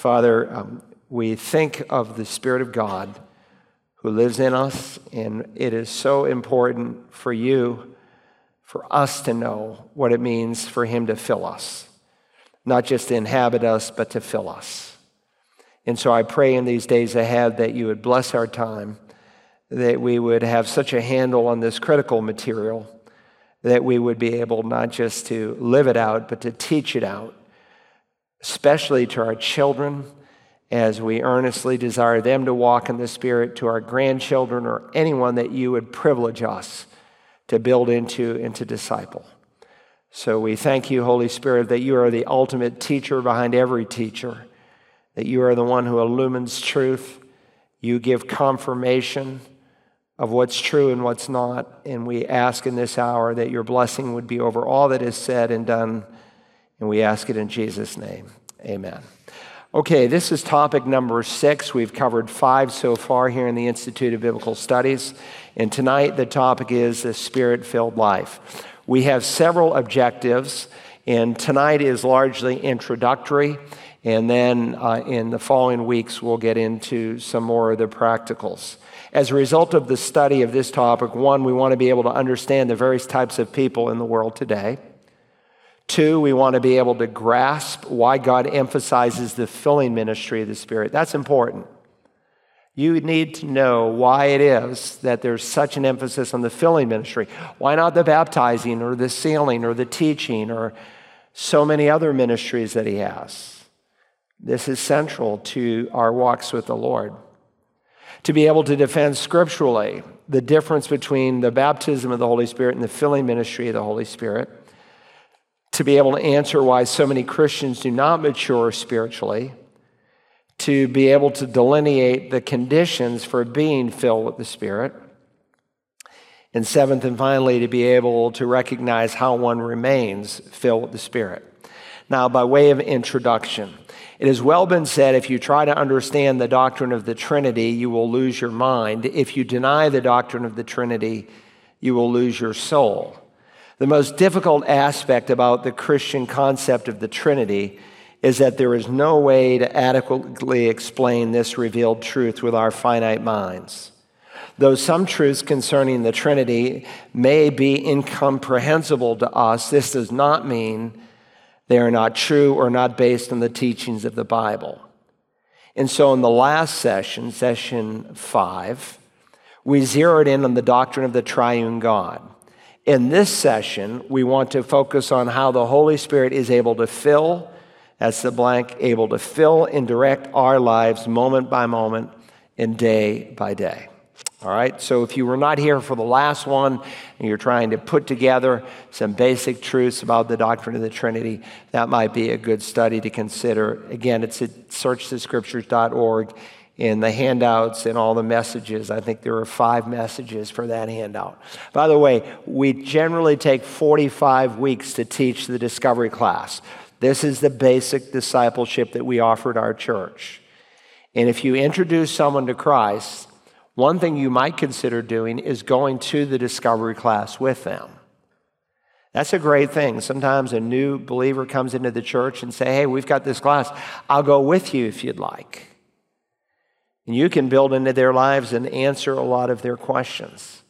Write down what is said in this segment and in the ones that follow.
Father, um, we think of the Spirit of God who lives in us, and it is so important for you, for us to know what it means for Him to fill us, not just to inhabit us, but to fill us. And so I pray in these days ahead that you would bless our time, that we would have such a handle on this critical material, that we would be able not just to live it out, but to teach it out, especially to our children as we earnestly desire them to walk in the Spirit, to our grandchildren or anyone that you would privilege us to build into and to disciple. So we thank you, Holy Spirit, that you are the ultimate teacher behind every teacher, that you are the one who illumines truth. You give confirmation of what's true and what's not. And we ask in this hour that your blessing would be over all that is said and done. And we ask it in Jesus' name. Amen. Okay, this is topic number six. We've covered five so far here in the Institute of Biblical Studies. And tonight the topic is the spirit filled life. We have several objectives, and tonight is largely introductory. And then uh, in the following weeks, we'll get into some more of the practicals. As a result of the study of this topic, one, we want to be able to understand the various types of people in the world today. Two, we want to be able to grasp why God emphasizes the filling ministry of the Spirit. That's important. You need to know why it is that there's such an emphasis on the filling ministry. Why not the baptizing or the sealing or the teaching or so many other ministries that He has? This is central to our walks with the Lord. To be able to defend scripturally the difference between the baptism of the Holy Spirit and the filling ministry of the Holy Spirit to be able to answer why so many Christians do not mature spiritually, to be able to delineate the conditions for being filled with the Spirit. And seventh and finally, to be able to recognize how one remains filled with the Spirit. Now, by way of introduction, it has well been said if you try to understand the doctrine of the Trinity, you will lose your mind. If you deny the doctrine of the Trinity, you will lose your soul. The most difficult aspect about the Christian concept of the Trinity is that there is no way to adequately explain this revealed truth with our finite minds. Though some truths concerning the Trinity may be incomprehensible to us, this does not mean they are not true or not based on the teachings of the Bible. And so, in the last session, session five, we zeroed in on the doctrine of the triune God. In this session, we want to focus on how the Holy Spirit is able to fill, as the blank, able to fill and direct our lives moment by moment and day by day. All right, so if you were not here for the last one and you're trying to put together some basic truths about the doctrine of the Trinity, that might be a good study to consider. Again, it's at searchthescriptures.org in the handouts and all the messages. I think there are five messages for that handout. By the way, we generally take 45 weeks to teach the discovery class. This is the basic discipleship that we offer at our church. And if you introduce someone to Christ, one thing you might consider doing is going to the discovery class with them. That's a great thing. Sometimes a new believer comes into the church and say, "Hey, we've got this class. I'll go with you if you'd like." And you can build into their lives and answer a lot of their questions.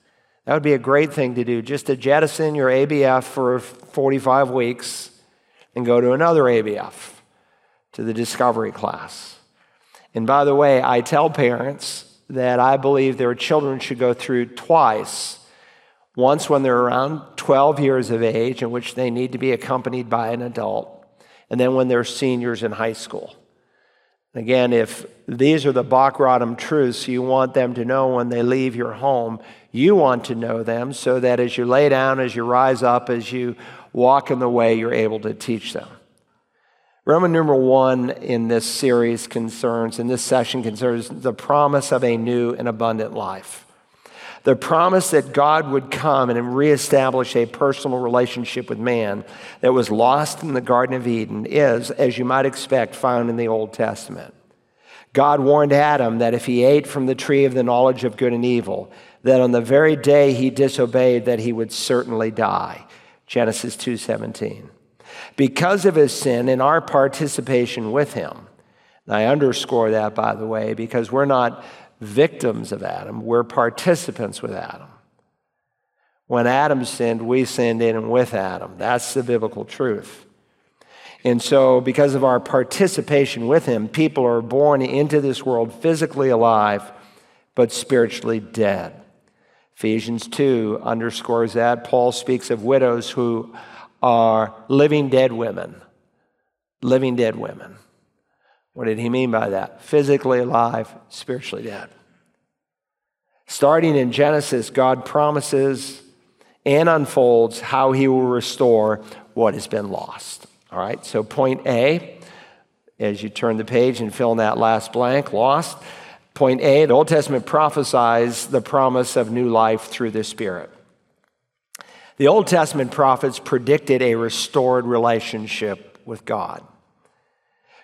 That would be a great thing to do, just to jettison your ABF for 45 weeks and go to another ABF, to the discovery class. And by the way, I tell parents that I believe their children should go through twice. Once when they're around 12 years of age, in which they need to be accompanied by an adult, and then when they're seniors in high school. Again, if these are the Bachrodom truths you want them to know when they leave your home, you want to know them so that as you lay down, as you rise up, as you walk in the way, you're able to teach them. Roman numeral one in this series concerns, in this session concerns the promise of a new and abundant life. The promise that God would come and reestablish a personal relationship with man that was lost in the Garden of Eden is, as you might expect, found in the Old Testament. God warned Adam that if he ate from the tree of the knowledge of good and evil, that on the very day he disobeyed that he would certainly die. Genesis 2:17. Because of his sin and our participation with him, And I underscore that, by the way, because we're not victims of Adam, we're participants with Adam. When Adam sinned, we sinned in and with Adam. That's the biblical truth. And so, because of our participation with him, people are born into this world physically alive, but spiritually dead. Ephesians 2 underscores that. Paul speaks of widows who are living dead women. Living dead women. What did he mean by that? Physically alive, spiritually dead. Starting in Genesis, God promises and unfolds how he will restore what has been lost. All right, so point A, as you turn the page and fill in that last blank, lost. Point A, the Old Testament prophesies the promise of new life through the Spirit. The Old Testament prophets predicted a restored relationship with God.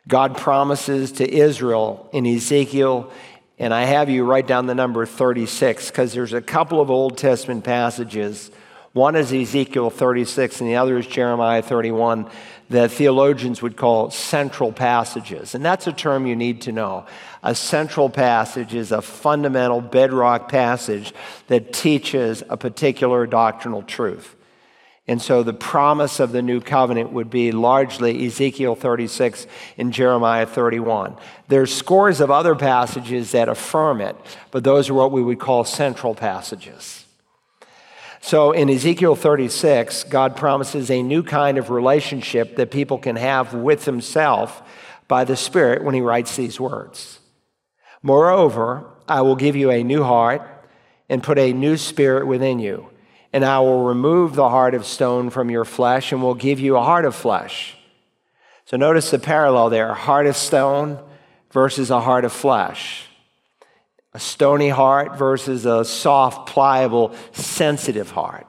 God promises to Israel in Ezekiel, and I have you write down the number 36 because there's a couple of Old Testament passages. One is Ezekiel 36, and the other is Jeremiah 31, that theologians would call central passages. And that's a term you need to know. A central passage is a fundamental bedrock passage that teaches a particular doctrinal truth. And so the promise of the new covenant would be largely Ezekiel 36 and Jeremiah 31. There's scores of other passages that affirm it, but those are what we would call central passages. So in Ezekiel 36, God promises a new kind of relationship that people can have with Himself by the Spirit when He writes these words. Moreover, I will give you a new heart and put a new spirit within you and I will remove the heart of stone from your flesh and will give you a heart of flesh. So notice the parallel there heart of stone versus a heart of flesh. A stony heart versus a soft, pliable, sensitive heart.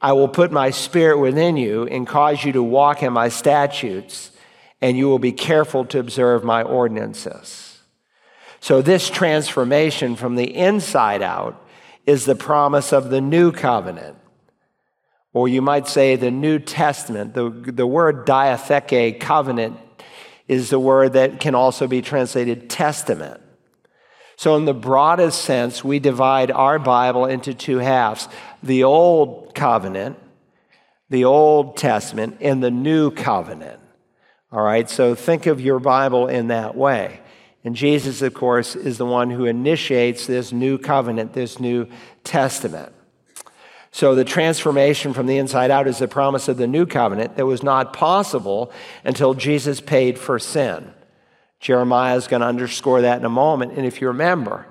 I will put my spirit within you and cause you to walk in my statutes, and you will be careful to observe my ordinances. So, this transformation from the inside out is the promise of the new covenant. Or you might say the New Testament. The, the word diatheke, covenant, is the word that can also be translated testament. So, in the broadest sense, we divide our Bible into two halves the Old Covenant, the Old Testament, and the New Covenant. All right, so think of your Bible in that way. And Jesus, of course, is the one who initiates this new covenant, this new testament. So the transformation from the inside out is the promise of the new covenant that was not possible until Jesus paid for sin. Jeremiah is going to underscore that in a moment. And if you remember,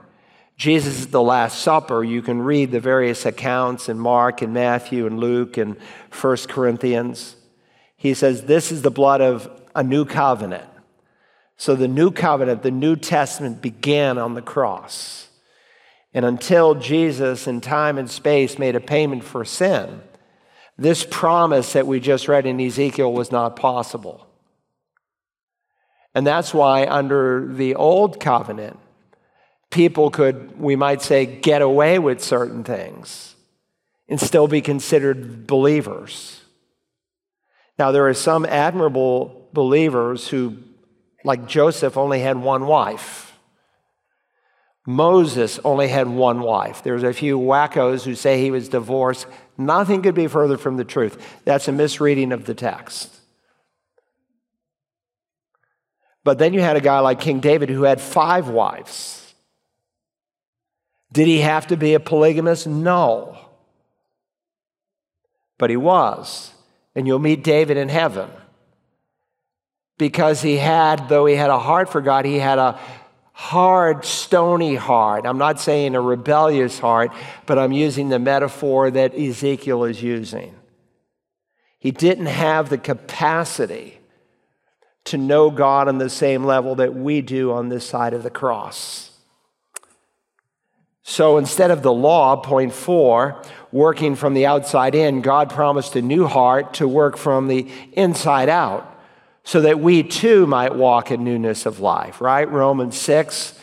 Jesus at the Last Supper, you can read the various accounts in Mark and Matthew and Luke and 1 Corinthians. He says, This is the blood of a new covenant so the new covenant, the New Testament began on the cross. And until Jesus in time and space made a payment for sin, this promise that we just read in Ezekiel was not possible. And that's why, under the old covenant, people could, we might say, get away with certain things and still be considered believers. Now, there are some admirable believers who like Joseph only had one wife. Moses only had one wife. There's a few wackos who say he was divorced. Nothing could be further from the truth. That's a misreading of the text. But then you had a guy like King David who had five wives. Did he have to be a polygamist? No. But he was. And you'll meet David in heaven because he had, though he had a heart for God, he had a hard, stony heart. I'm not saying a rebellious heart, but I'm using the metaphor that Ezekiel is using. He didn't have the capacity to know God on the same level that we do on this side of the cross. So instead of the law, point four, working from the outside in, God promised a new heart to work from the inside out so that we too might walk in newness of life, right? Romans 6.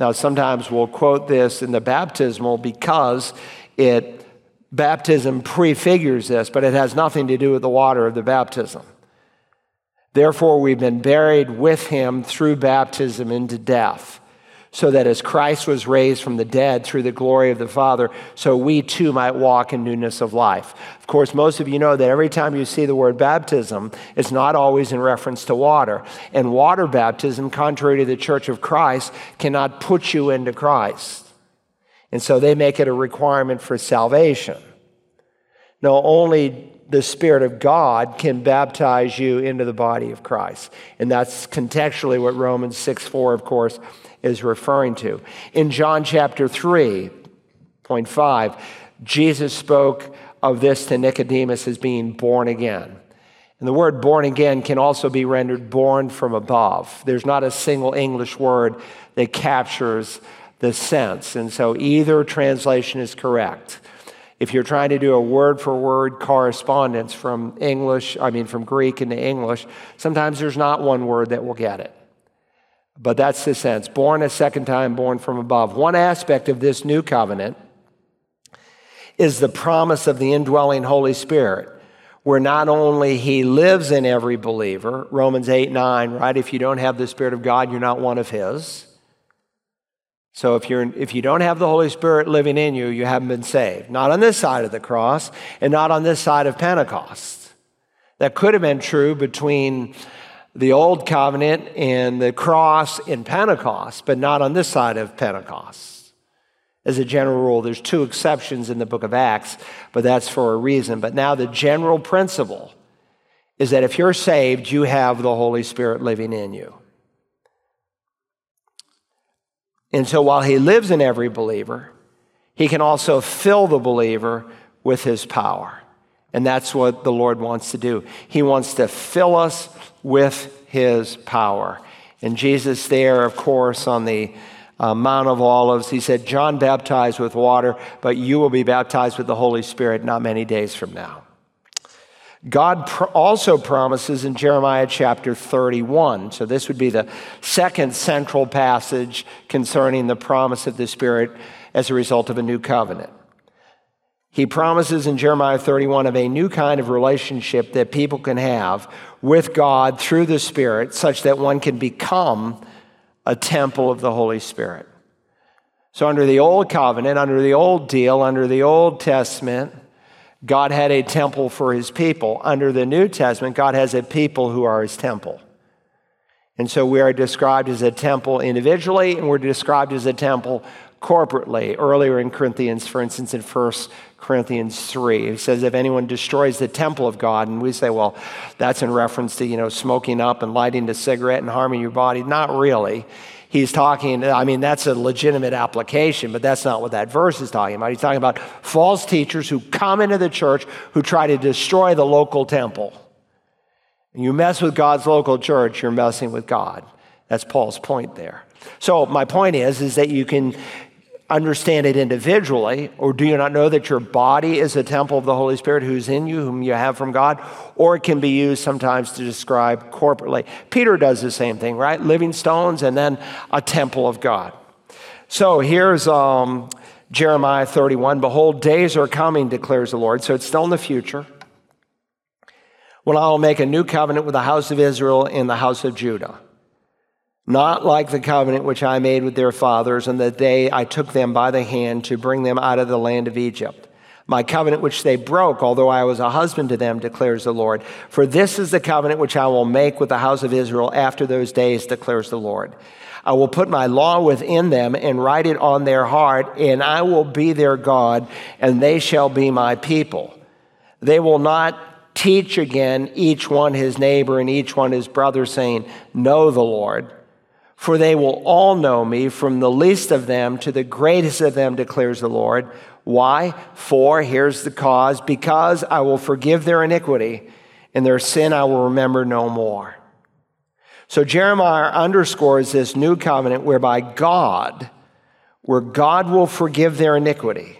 Now, sometimes we'll quote this in the baptismal because it baptism prefigures this, but it has nothing to do with the water of the baptism. Therefore, we've been buried with him through baptism into death, so that as Christ was raised from the dead through the glory of the Father, so we too might walk in newness of life. Of course, most of you know that every time you see the word baptism, it's not always in reference to water. And water baptism, contrary to the Church of Christ, cannot put you into Christ. And so they make it a requirement for salvation. No, only the Spirit of God can baptize you into the body of Christ. And that's contextually what Romans 6 4, of course, is referring to. In John chapter 3, point 5, Jesus spoke of this to Nicodemus as being born again. And the word born again can also be rendered born from above. There's not a single English word that captures the sense. And so either translation is correct. If you're trying to do a word for word correspondence from English, I mean, from Greek into English, sometimes there's not one word that will get it. But that's the sense. Born a second time, born from above. One aspect of this new covenant is the promise of the indwelling Holy Spirit, where not only He lives in every believer, Romans 8 9, right? If you don't have the Spirit of God, you're not one of His. So if, you're, if you don't have the Holy Spirit living in you, you haven't been saved. Not on this side of the cross and not on this side of Pentecost. That could have been true between the old covenant and the cross in Pentecost, but not on this side of Pentecost. As a general rule, there's two exceptions in the book of Acts, but that's for a reason. But now the general principle is that if you're saved, you have the Holy Spirit living in you. And so while he lives in every believer, he can also fill the believer with his power. And that's what the Lord wants to do. He wants to fill us with his power. And Jesus, there, of course, on the uh, Mount of Olives, he said, John baptized with water, but you will be baptized with the Holy Spirit not many days from now. God pr- also promises in Jeremiah chapter 31. So, this would be the second central passage concerning the promise of the Spirit as a result of a new covenant. He promises in Jeremiah 31 of a new kind of relationship that people can have with God through the Spirit, such that one can become a temple of the Holy Spirit. So, under the old covenant, under the old deal, under the Old Testament, God had a temple for his people. Under the New Testament, God has a people who are his temple. And so we are described as a temple individually, and we're described as a temple corporately. Earlier in Corinthians, for instance, in 1 Corinthians 3, he says, If anyone destroys the temple of God, and we say, well, that's in reference to, you know, smoking up and lighting a cigarette and harming your body. Not really he's talking, I mean, that's a legitimate application, but that's not what that verse is talking about. He's talking about false teachers who come into the church who try to destroy the local temple. And you mess with God's local church, you're messing with God. That's Paul's point there. So my point is, is that you can understand it individually, or do you not know that your body is a temple of the Holy Spirit who's in you, whom you have from God? Or it can be used sometimes to describe corporately. Peter does the same thing, right? Living stones and then a temple of God. So here's um, Jeremiah 31 Behold, days are coming, declares the Lord. So it's still in the future. When I will make a new covenant with the house of Israel and the house of Judah not like the covenant which I made with their fathers on the day I took them by the hand to bring them out of the land of Egypt. My covenant which they broke, although I was a husband to them, declares the Lord. For this is the covenant which I will make with the house of Israel after those days, declares the Lord. I will put my law within them and write it on their heart, and I will be their God, and they shall be my people. They will not teach again each one his neighbor and each one his brother, saying, Know the Lord for they will all know me, from the least of them to the greatest of them, declares the Lord. Why? For, here's the cause, because I will forgive their iniquity, and their sin I will remember no more. So Jeremiah underscores this new covenant whereby God, where God will forgive their iniquity,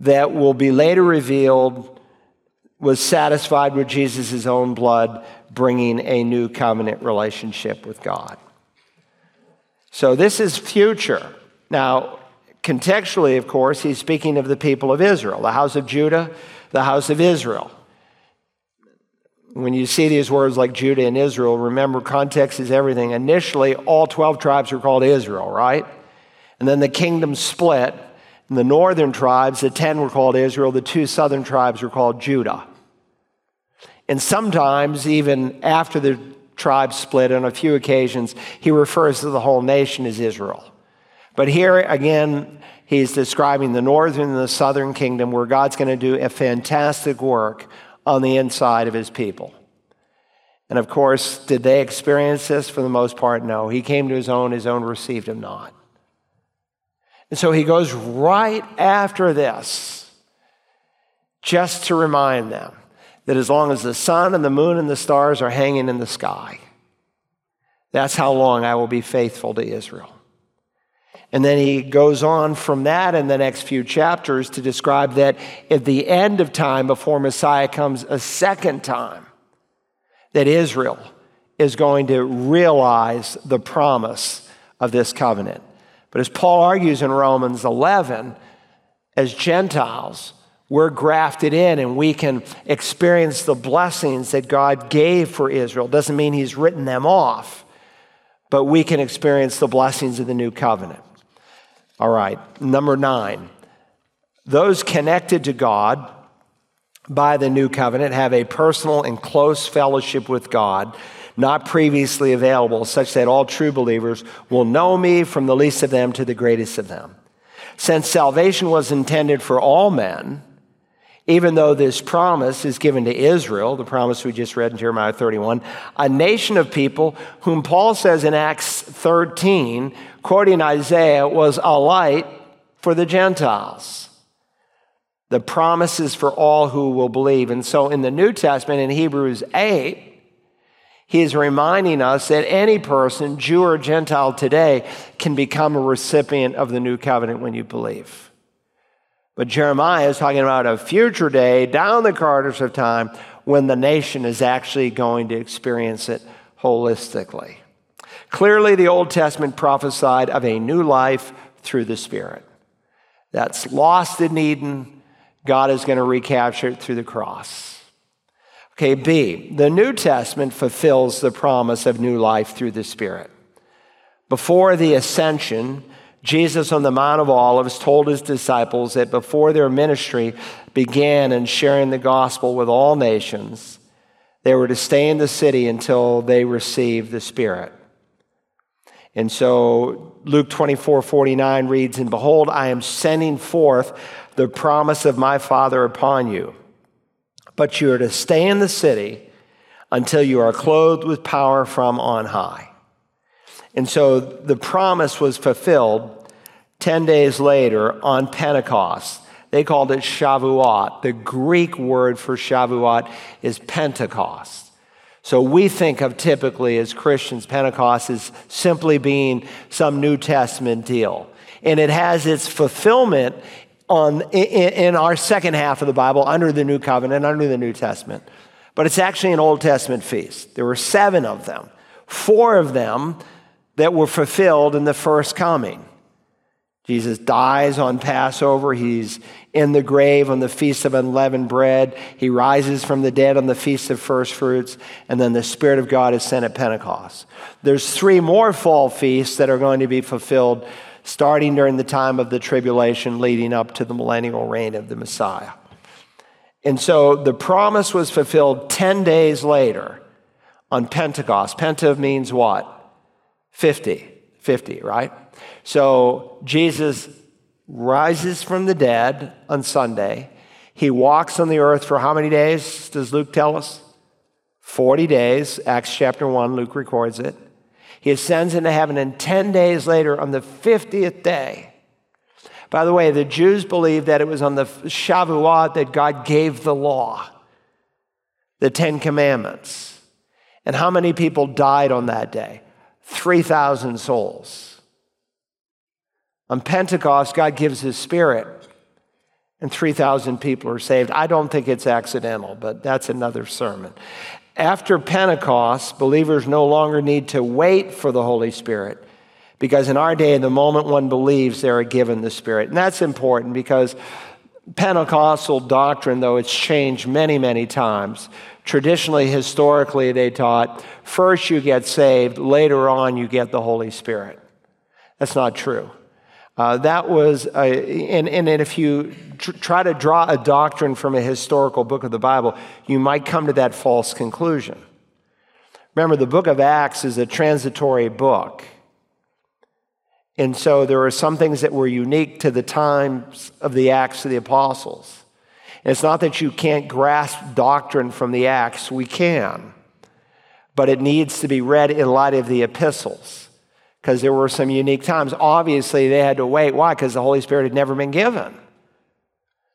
that will be later revealed, was satisfied with Jesus' own blood, bringing a new covenant relationship with God. So this is future. Now, contextually, of course, he's speaking of the people of Israel, the house of Judah, the house of Israel. When you see these words like Judah and Israel, remember context is everything. Initially, all 12 tribes were called Israel, right? And then the kingdom split. And the northern tribes, the 10 were called Israel, the two southern tribes were called Judah. And sometimes, even after the tribes split, on a few occasions, he refers to the whole nation as Israel. But here again, he's describing the northern and the southern kingdom where God's going to do a fantastic work on the inside of his people. And of course, did they experience this? For the most part, no. He came to his own, his own received him not. And so he goes right after this just to remind them that as long as the sun and the moon and the stars are hanging in the sky, that's how long I will be faithful to Israel. And then he goes on from that in the next few chapters to describe that at the end of time, before Messiah comes a second time, that Israel is going to realize the promise of this covenant. But as Paul argues in Romans 11, as Gentiles, we're grafted in and we can experience the blessings that God gave for Israel. Doesn't mean he's written them off, but we can experience the blessings of the new covenant. All right, number nine. Those connected to God by the new covenant have a personal and close fellowship with God not previously available, such that all true believers will know me from the least of them to the greatest of them. Since salvation was intended for all men, even though this promise is given to Israel, the promise we just read in Jeremiah 31, a nation of people whom Paul says in Acts 13, quoting Isaiah, was a light for the Gentiles. The promises for all who will believe. And so in the New Testament, in Hebrews 8, he is reminding us that any person, Jew or Gentile today, can become a recipient of the new covenant when you believe. But Jeremiah is talking about a future day down the corridors of time when the nation is actually going to experience it holistically. Clearly, the Old Testament prophesied of a new life through the Spirit. That's lost in Eden. God is going to recapture it through the cross. Okay, B, the New Testament fulfills the promise of new life through the Spirit. Before the ascension, Jesus on the Mount of Olives told his disciples that before their ministry began in sharing the gospel with all nations, they were to stay in the city until they received the Spirit. And so Luke 24 49 reads, And behold, I am sending forth the promise of my Father upon you but you are to stay in the city until you are clothed with power from on high. And so the promise was fulfilled 10 days later on Pentecost. They called it Shavuot. The Greek word for Shavuot is Pentecost. So we think of typically as Christians, Pentecost as simply being some New Testament deal. And it has its fulfillment on, in, in our second half of the Bible under the New Covenant, under the New Testament. But it's actually an Old Testament feast. There were seven of them, four of them that were fulfilled in the first coming. Jesus dies on Passover. He's in the grave on the Feast of Unleavened Bread. He rises from the dead on the Feast of First Fruits. And then the Spirit of God is sent at Pentecost. There's three more fall feasts that are going to be fulfilled starting during the time of the tribulation leading up to the millennial reign of the Messiah. And so the promise was fulfilled 10 days later on Pentecost. Penta means what? 50. 50, right? So Jesus rises from the dead on Sunday. He walks on the earth for how many days, does Luke tell us? 40 days. Acts chapter 1, Luke records it. He ascends into heaven, and 10 days later, on the 50th day, by the way, the Jews believed that it was on the Shavuot that God gave the law, the Ten Commandments. And how many people died on that day? 3,000 souls. On Pentecost, God gives His Spirit, and 3,000 people are saved. I don't think it's accidental, but that's another sermon. After Pentecost, believers no longer need to wait for the Holy Spirit because in our day, the moment one believes, they are given the Spirit. And that's important because Pentecostal doctrine, though it's changed many, many times, traditionally, historically, they taught first you get saved, later on you get the Holy Spirit. That's not true. Uh, that was, a, and, and if you tr- try to draw a doctrine from a historical book of the Bible, you might come to that false conclusion. Remember, the book of Acts is a transitory book. And so there are some things that were unique to the times of the Acts of the Apostles. And it's not that you can't grasp doctrine from the Acts, we can. But it needs to be read in light of the epistles because there were some unique times. Obviously, they had to wait. Why? Because the Holy Spirit had never been given.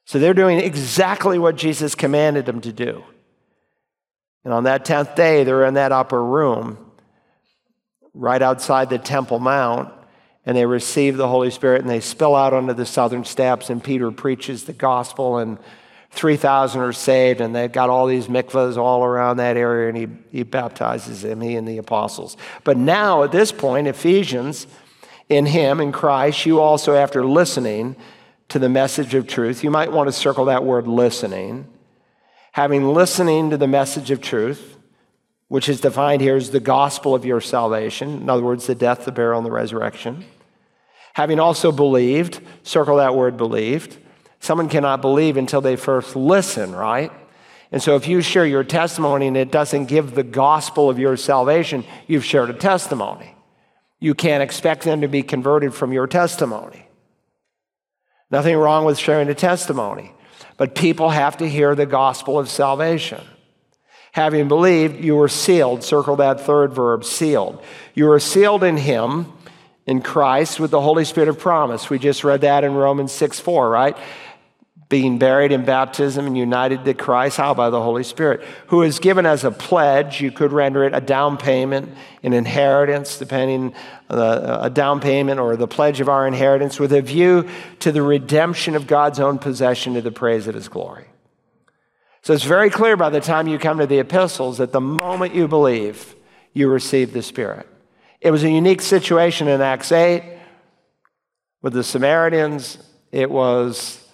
So they're doing exactly what Jesus commanded them to do. And on that 10th day, they're in that upper room right outside the Temple Mount, and they receive the Holy Spirit and they spill out onto the southern steps, and Peter preaches the gospel, and 3,000 are saved, and they've got all these mikvahs all around that area, and he, he baptizes them, he and the apostles. But now, at this point, Ephesians, in him, in Christ, you also, after listening to the message of truth, you might want to circle that word listening having listening to the message of truth, which is defined here as the gospel of your salvation, in other words, the death, the burial, and the resurrection. Having also believed, circle that word believed. Someone cannot believe until they first listen, right? And so if you share your testimony and it doesn't give the gospel of your salvation, you've shared a testimony. You can't expect them to be converted from your testimony. Nothing wrong with sharing a testimony. But people have to hear the gospel of salvation. Having believed, you were sealed. Circle that third verb, sealed. You were sealed in Him, in Christ, with the Holy Spirit of promise. We just read that in Romans 6 4, right? being buried in baptism and united to Christ. How? By the Holy Spirit, who is given as a pledge. You could render it a down payment, an inheritance, depending uh, a down payment or the pledge of our inheritance, with a view to the redemption of God's own possession to the praise of His glory. So it's very clear by the time you come to the epistles that the moment you believe, you receive the Spirit. It was a unique situation in Acts 8 with the Samaritans. It was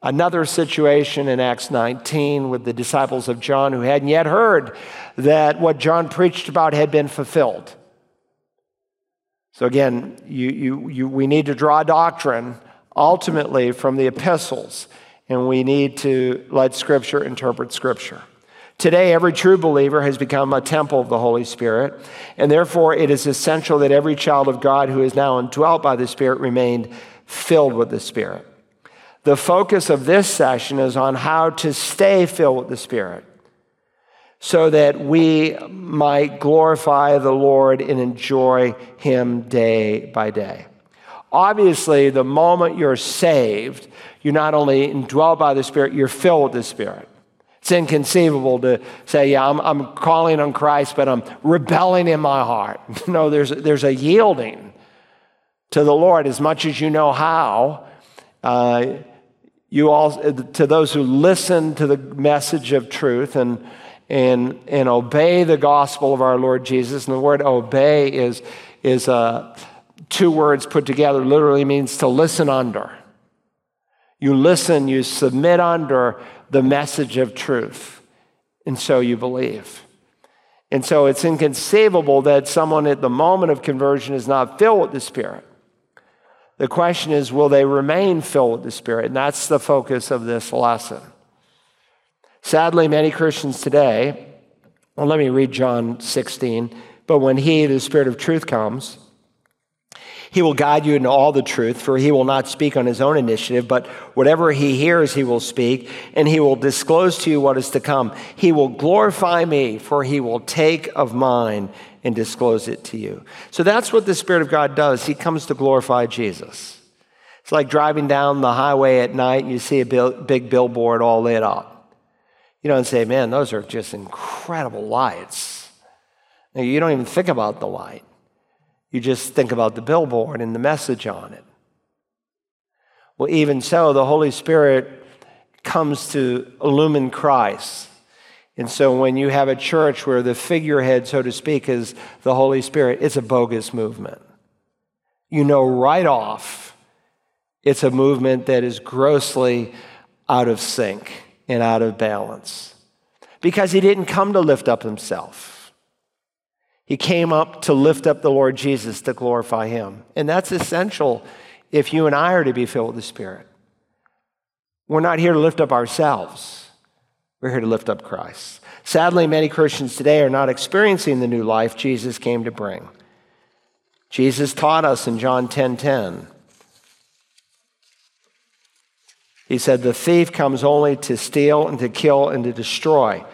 Another situation in Acts 19 with the disciples of John who hadn't yet heard that what John preached about had been fulfilled. So, again, you, you, you, we need to draw doctrine ultimately from the epistles, and we need to let Scripture interpret Scripture. Today, every true believer has become a temple of the Holy Spirit, and therefore it is essential that every child of God who is now indwelt by the Spirit remain filled with the Spirit. The focus of this session is on how to stay filled with the Spirit so that we might glorify the Lord and enjoy Him day by day. Obviously, the moment you're saved, you're not only indwelled by the Spirit, you're filled with the Spirit. It's inconceivable to say, yeah, I'm, I'm calling on Christ, but I'm rebelling in my heart. no, there's, there's a yielding to the Lord as much as you know how. Uh, you all, to those who listen to the message of truth and, and, and obey the gospel of our Lord Jesus. And the word obey is, is uh, two words put together, literally means to listen under. You listen, you submit under the message of truth, and so you believe. And so it's inconceivable that someone at the moment of conversion is not filled with the Spirit. The question is, will they remain filled with the Spirit? And that's the focus of this lesson. Sadly, many Christians today, well, let me read John 16, but when He, the Spirit of truth, comes, he will guide you into all the truth, for he will not speak on his own initiative, but whatever he hears, he will speak, and he will disclose to you what is to come. He will glorify me, for he will take of mine and disclose it to you. So that's what the Spirit of God does. He comes to glorify Jesus. It's like driving down the highway at night and you see a big billboard all lit up. You don't say, man, those are just incredible lights. You don't even think about the light. You just think about the billboard and the message on it. Well, even so, the Holy Spirit comes to illumine Christ. And so when you have a church where the figurehead, so to speak, is the Holy Spirit, it's a bogus movement. You know right off it's a movement that is grossly out of sync and out of balance because he didn't come to lift up himself. He came up to lift up the Lord Jesus to glorify him. And that's essential if you and I are to be filled with the Spirit. We're not here to lift up ourselves, we're here to lift up Christ. Sadly, many Christians today are not experiencing the new life Jesus came to bring. Jesus taught us in John 10:10. 10, 10, he said, "The thief comes only to steal and to kill and to destroy.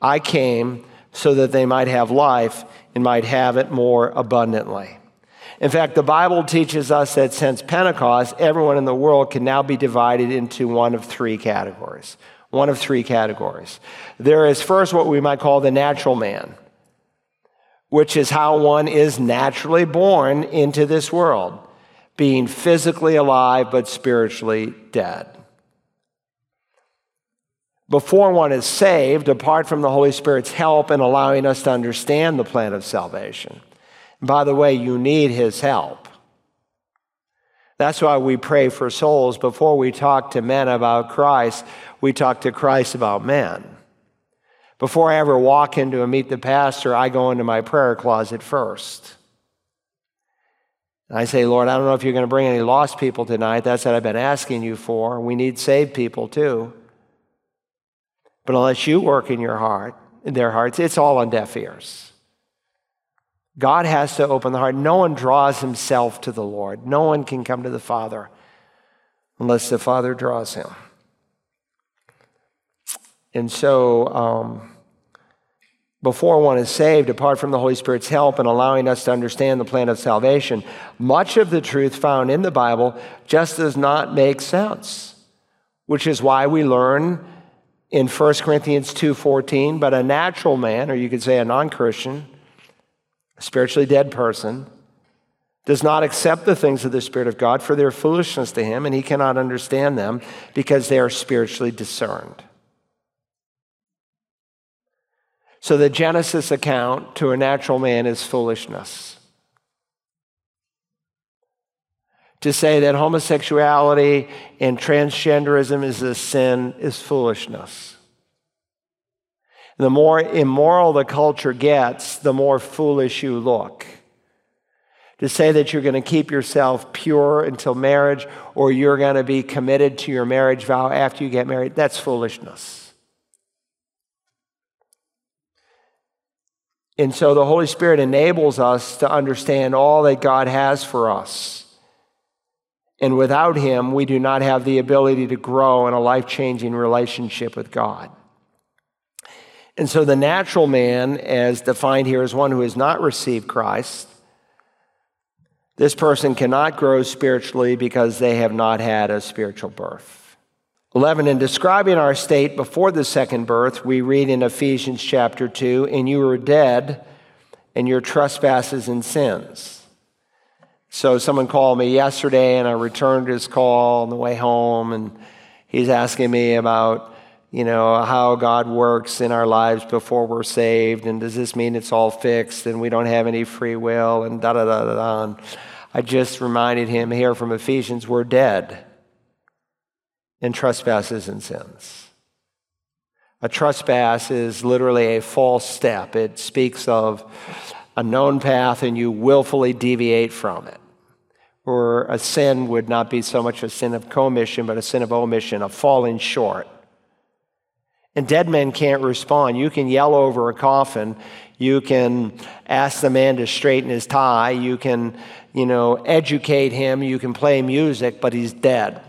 I came so that they might have life and might have it more abundantly." In fact, the Bible teaches us that since Pentecost, everyone in the world can now be divided into one of three categories one of three categories. There is first what we might call the natural man, which is how one is naturally born into this world, being physically alive but spiritually dead. Before one is saved, apart from the Holy Spirit's help in allowing us to understand the plan of salvation. by the way, you need His help. That's why we pray for souls. Before we talk to men about Christ, we talk to Christ about men. Before I ever walk into a meet the pastor, I go into my prayer closet first. I say, Lord, I don't know if you're going to bring any lost people tonight. That's what I've been asking you for. We need saved people too. But unless you work in your heart, in their hearts, it's all on deaf ears. God has to open the heart. No one draws himself to the Lord. No one can come to the Father unless the Father draws him. And so, um, before one is saved, apart from the Holy Spirit's help and allowing us to understand the plan of salvation, much of the truth found in the Bible just does not make sense, which is why we learn in 1 Corinthians 2:14, but a natural man, or you could say a non-Christian, a spiritually dead person, does not accept the things of the Spirit of God, for their foolishness to him, and he cannot understand them because they are spiritually discerned. So the Genesis account to a natural man is foolishness. To say that homosexuality and transgenderism is a sin is foolishness. The more immoral the culture gets, the more foolish you look. To say that you're going to keep yourself pure until marriage or you're going to be committed to your marriage vow after you get married, that's foolishness. And so the Holy Spirit enables us to understand all that God has for us. And without Him, we do not have the ability to grow in a life changing relationship with God. And so the natural man, as defined here, is one who has not received Christ. This person cannot grow spiritually because they have not had a spiritual birth. 11, in describing our state before the second birth, we read in Ephesians chapter 2 and you were dead in your trespasses and sins. So someone called me yesterday and I returned his call on the way home and he's asking me about you know, how God works in our lives before we're saved, and does this mean it's all fixed and we don't have any free will, and da da da da da. And I just reminded him here from Ephesians, we're dead in trespasses and sins. A trespass is literally a false step. It speaks of a known path and you willfully deviate from it. Or a sin would not be so much a sin of commission, but a sin of omission, a falling short. And dead men can't respond. You can yell over a coffin. You can ask the man to straighten his tie. You can, you know, educate him. You can play music, but he's dead.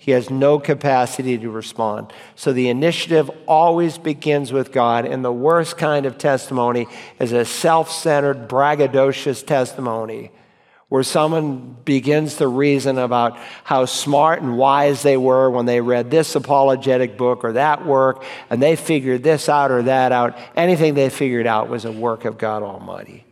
He has no capacity to respond. So the initiative always begins with God, and the worst kind of testimony is a self centered, braggadocious testimony where someone begins to reason about how smart and wise they were when they read this apologetic book or that work, and they figured this out or that out. Anything they figured out was a work of God Almighty.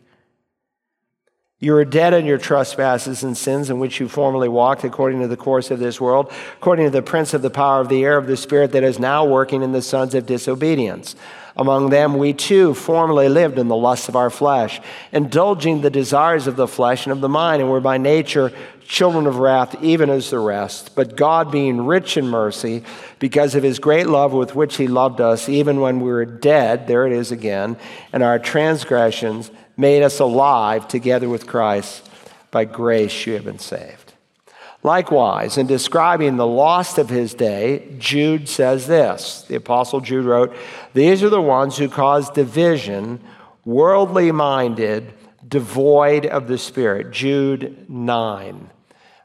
You are dead in your trespasses and sins in which you formerly walked according to the course of this world, according to the prince of the power of the air of the spirit that is now working in the sons of disobedience among them, we too formerly lived in the lusts of our flesh, indulging the desires of the flesh and of the mind, and were by nature children of wrath, even as the rest. But God, being rich in mercy, because of his great love with which he loved us, even when we were dead, there it is again, and our transgressions made us alive together with Christ. By grace you have been saved. Likewise, in describing the lost of his day, Jude says this. The Apostle Jude wrote, These are the ones who cause division, worldly minded, devoid of the Spirit. Jude 9.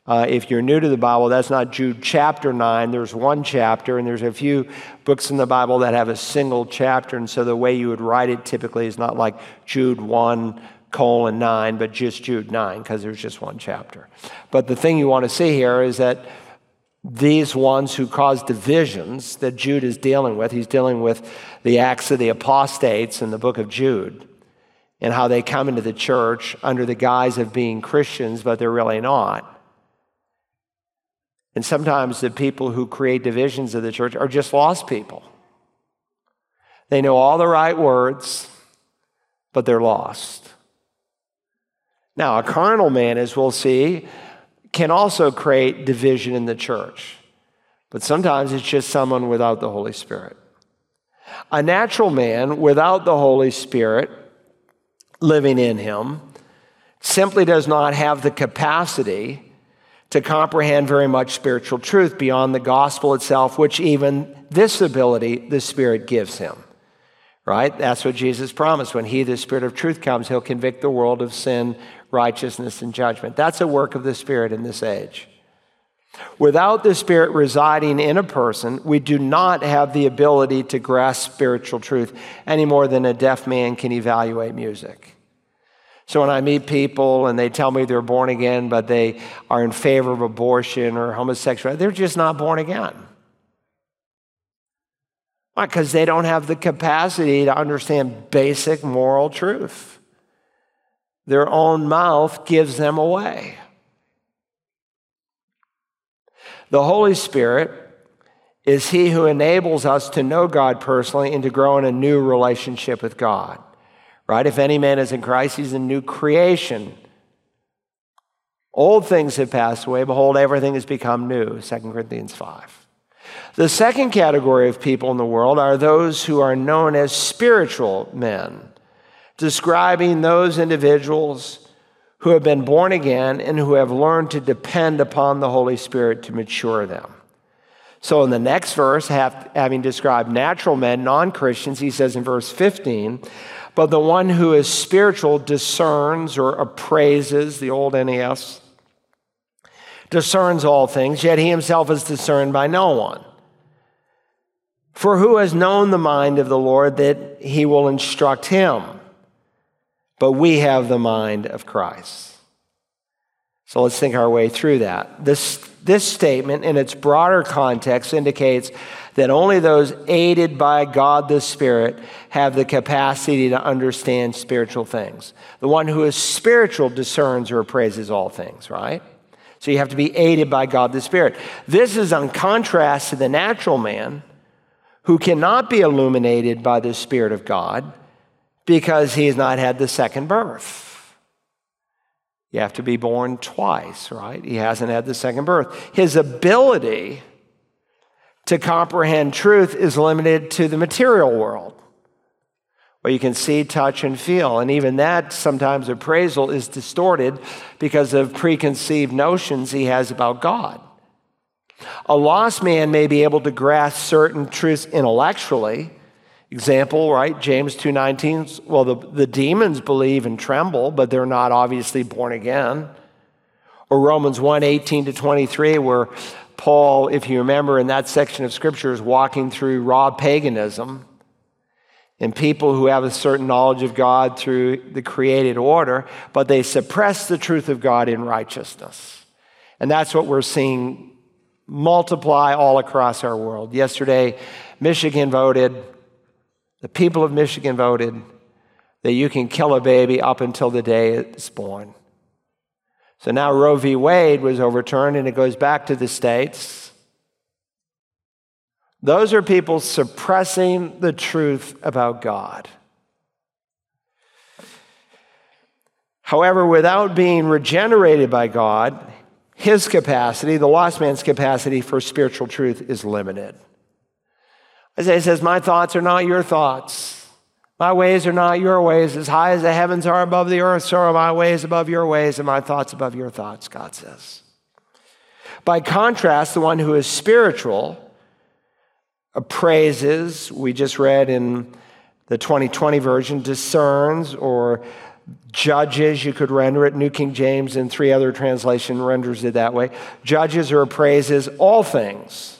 Uh, if you're new to the Bible, that's not Jude chapter 9. There's one chapter, and there's a few books in the Bible that have a single chapter. And so the way you would write it typically is not like Jude 1 colon 9, but just Jude 9, because there's just one chapter. But the thing you want to see here is that these ones who cause divisions that Jude is dealing with, he's dealing with the acts of the apostates in the book of Jude and how they come into the church under the guise of being Christians, but they're really not. And sometimes the people who create divisions of the church are just lost people. They know all the right words, but they're lost. Now, a carnal man, as we'll see, can also create division in the church, but sometimes it's just someone without the Holy Spirit. A natural man without the Holy Spirit living in him simply does not have the capacity to comprehend very much spiritual truth beyond the gospel itself, which even this ability the Spirit gives him. Right? That's what Jesus promised. When He, the Spirit of truth, comes, He'll convict the world of sin, righteousness, and judgment. That's a work of the Spirit in this age. Without the Spirit residing in a person, we do not have the ability to grasp spiritual truth any more than a deaf man can evaluate music. So when I meet people and they tell me they're born again, but they are in favor of abortion or homosexuality, they're just not born again. Why? Because they don't have the capacity to understand basic moral truth. Their own mouth gives them away. The Holy Spirit is He who enables us to know God personally and to grow in a new relationship with God right? If any man is in Christ, he's a new creation. Old things have passed away. Behold, everything has become new. 2 Corinthians 5. The second category of people in the world are those who are known as spiritual men, describing those individuals who have been born again and who have learned to depend upon the Holy Spirit to mature them. So, in the next verse, having described natural men, non Christians, he says in verse 15, but the one who is spiritual discerns or appraises, the old NAS, discerns all things, yet he himself is discerned by no one. For who has known the mind of the Lord that he will instruct him? But we have the mind of Christ. So let's think our way through that. This, this statement, in its broader context, indicates that only those aided by God the Spirit have the capacity to understand spiritual things. The one who is spiritual discerns or appraises all things, right? So you have to be aided by God the Spirit. This is on contrast to the natural man who cannot be illuminated by the Spirit of God because he has not had the second birth. You have to be born twice, right? He hasn't had the second birth. His ability to comprehend truth is limited to the material world, where you can see, touch, and feel. And even that, sometimes appraisal is distorted because of preconceived notions he has about God. A lost man may be able to grasp certain truths intellectually. Example, right? James 2:19, well the, the demons believe and tremble, but they're not obviously born again. Or Romans 1:18 to 23 where Paul, if you remember in that section of scripture, is walking through raw paganism and people who have a certain knowledge of God through the created order, but they suppress the truth of God in righteousness. And that's what we're seeing multiply all across our world. Yesterday, Michigan voted, the people of Michigan voted that you can kill a baby up until the day it's born. So now Roe v. Wade was overturned and it goes back to the states. Those are people suppressing the truth about God. However, without being regenerated by God, his capacity, the lost man's capacity for spiritual truth, is limited. Isaiah says, My thoughts are not your thoughts. My ways are not your ways. As high as the heavens are above the earth, so are my ways above your ways, and my thoughts above your thoughts, God says. By contrast, the one who is spiritual appraises, we just read in the 2020 version, discerns or judges, you could render it. New King James and three other translation renders it that way. Judges or appraises all things,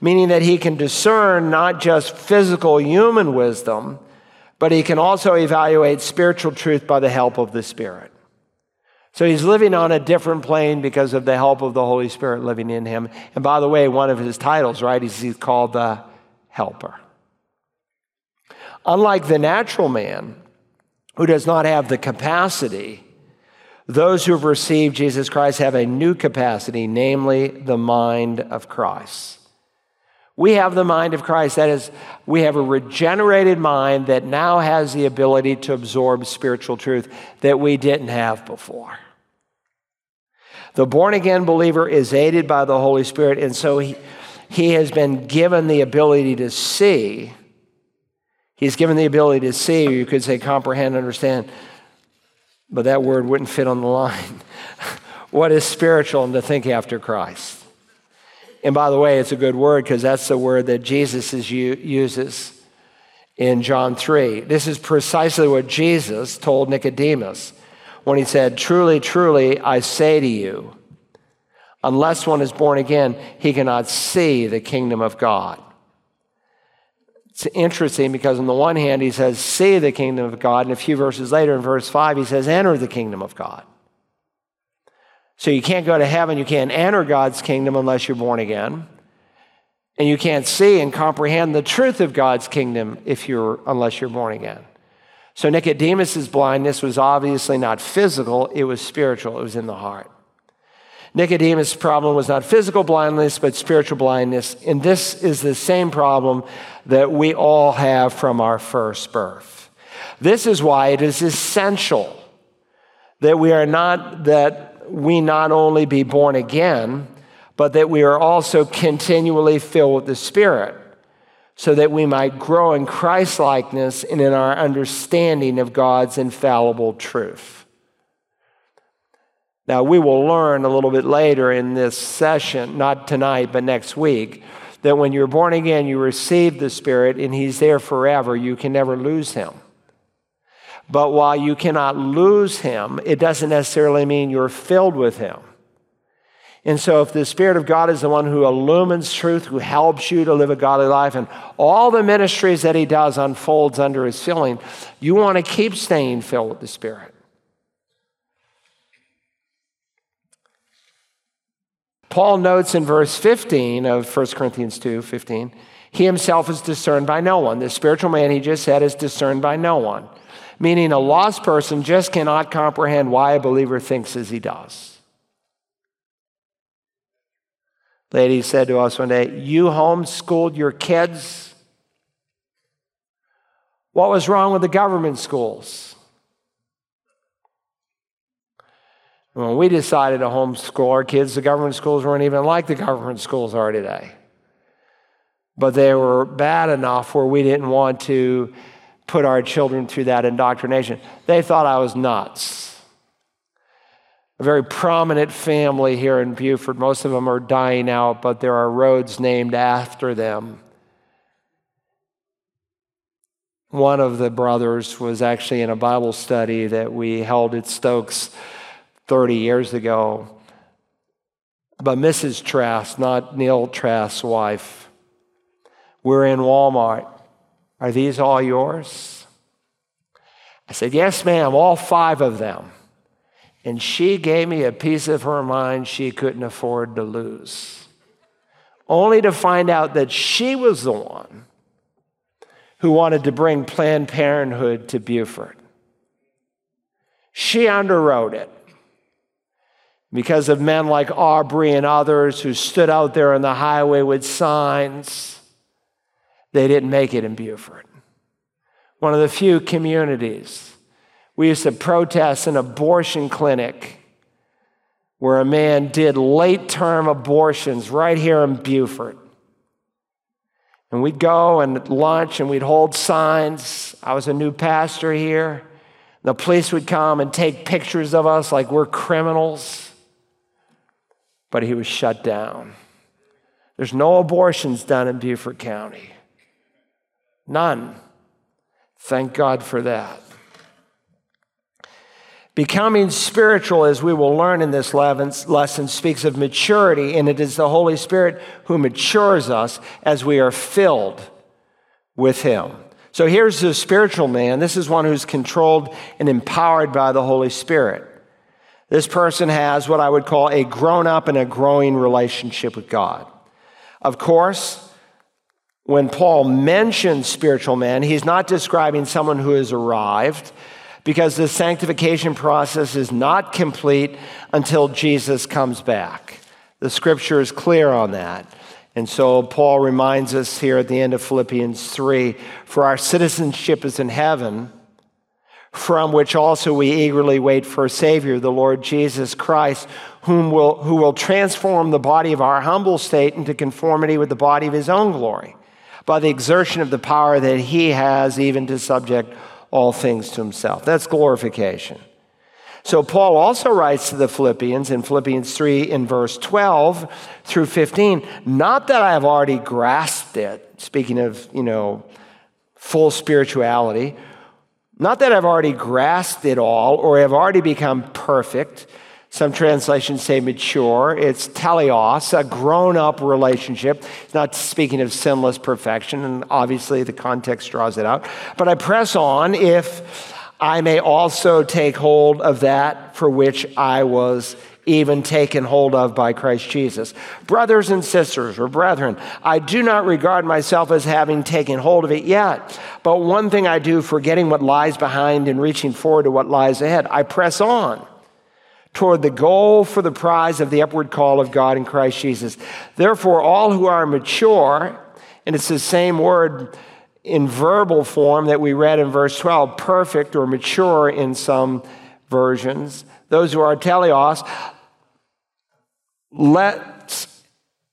meaning that he can discern not just physical human wisdom, but he can also evaluate spiritual truth by the help of the Spirit. So he's living on a different plane because of the help of the Holy Spirit living in him. And by the way, one of his titles, right, is he's called the Helper. Unlike the natural man, who does not have the capacity, those who have received Jesus Christ have a new capacity, namely the mind of Christ. We have the mind of Christ. That is, we have a regenerated mind that now has the ability to absorb spiritual truth that we didn't have before. The born again believer is aided by the Holy Spirit, and so he, he has been given the ability to see. He's given the ability to see, you could say comprehend, understand, but that word wouldn't fit on the line. what is spiritual and to think after Christ? And by the way, it's a good word because that's the word that Jesus is, uses in John 3. This is precisely what Jesus told Nicodemus when he said, Truly, truly, I say to you, unless one is born again, he cannot see the kingdom of God. It's interesting because, on the one hand, he says, See the kingdom of God, and a few verses later, in verse 5, he says, Enter the kingdom of God. So you can't go to heaven, you can't enter God's kingdom unless you're born again. And you can't see and comprehend the truth of God's kingdom if you're unless you're born again. So Nicodemus's blindness was obviously not physical, it was spiritual, it was in the heart. Nicodemus' problem was not physical blindness, but spiritual blindness. And this is the same problem that we all have from our first birth. This is why it is essential that we are not, that we not only be born again, but that we are also continually filled with the Spirit, so that we might grow in Christ likeness and in our understanding of God's infallible truth. Now, we will learn a little bit later in this session, not tonight, but next week, that when you're born again, you receive the Spirit and He's there forever. You can never lose Him. But while you cannot lose him, it doesn't necessarily mean you're filled with him. And so, if the Spirit of God is the one who illumines truth, who helps you to live a godly life, and all the ministries that He does unfolds under His filling, you want to keep staying filled with the Spirit. Paul notes in verse 15 of 1 Corinthians 2 15, He Himself is discerned by no one. The spiritual man, He just said, is discerned by no one meaning a lost person just cannot comprehend why a believer thinks as he does. Lady said to us one day, You homeschooled your kids? What was wrong with the government schools? When we decided to homeschool our kids, the government schools weren't even like the government schools are today. But they were bad enough where we didn't want to put our children through that indoctrination. They thought I was nuts. A very prominent family here in Beaufort. Most of them are dying out, but there are roads named after them. One of the brothers was actually in a Bible study that we held at Stokes 30 years ago. But Mrs. Trask, not Neil Trask's wife, we're in Walmart are these all yours? I said, Yes, ma'am, all five of them. And she gave me a piece of her mind she couldn't afford to lose, only to find out that she was the one who wanted to bring Planned Parenthood to Beaufort. She underwrote it because of men like Aubrey and others who stood out there on the highway with signs they didn't make it in Beaufort. One of the few communities. We used to protest an abortion clinic where a man did late term abortions right here in Beaufort. And we'd go and lunch and we'd hold signs. I was a new pastor here. The police would come and take pictures of us like we're criminals. But he was shut down. There's no abortions done in Beaufort County. None. Thank God for that. Becoming spiritual, as we will learn in this lesson, speaks of maturity, and it is the Holy Spirit who matures us as we are filled with Him. So here's the spiritual man. This is one who's controlled and empowered by the Holy Spirit. This person has what I would call a grown up and a growing relationship with God. Of course, when Paul mentions spiritual man, he's not describing someone who has arrived because the sanctification process is not complete until Jesus comes back. The scripture is clear on that. And so Paul reminds us here at the end of Philippians 3 for our citizenship is in heaven, from which also we eagerly wait for a Savior, the Lord Jesus Christ, whom will, who will transform the body of our humble state into conformity with the body of his own glory by the exertion of the power that he has even to subject all things to himself. That's glorification. So Paul also writes to the Philippians in Philippians 3 in verse 12 through 15, not that I have already grasped it, speaking of, you know, full spirituality, not that I've already grasped it all or have already become perfect, some translations say mature. It's teleos, a grown up relationship. It's not speaking of sinless perfection, and obviously the context draws it out. But I press on if I may also take hold of that for which I was even taken hold of by Christ Jesus. Brothers and sisters, or brethren, I do not regard myself as having taken hold of it yet. But one thing I do, forgetting what lies behind and reaching forward to what lies ahead, I press on toward the goal for the prize of the upward call of God in Christ Jesus. Therefore, all who are mature, and it's the same word in verbal form that we read in verse 12, perfect or mature in some versions, those who are teleos, let's